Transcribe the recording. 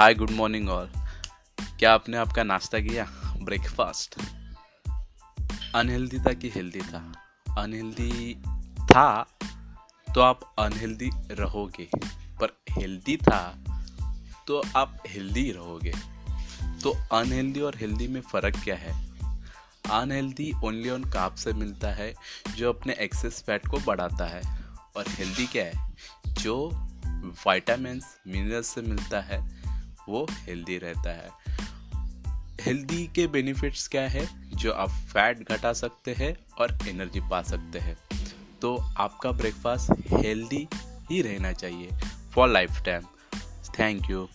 Hi good morning all क्या आपने आपका नाश्ता किया? ब्रेकफास्ट अनहेल्दी था कि हेल्दी था? अनहेल्दी था तो आप अनहेल्दी रहोगे, पर हेल्दी था तो आप हेल्दी रहोगे। तो अनहेल्दी और हेल्दी में फ़र्क क्या है? अनहेल्दी ओनली ऑन काप से मिलता है, जो अपने एक्सेस फैट को बढ़ाता है। और हेल्दी क्या है? जो वाइटामिन मिनरल्स से मिलता है वो हेल्दी रहता है। हेल्दी के बेनिफिट्स क्या है? जो आप फैट घटा सकते हैं और एनर्जी पा सकते हैं। तो आपका ब्रेकफास्ट हेल्दी ही रहना चाहिए। For lifetime thank you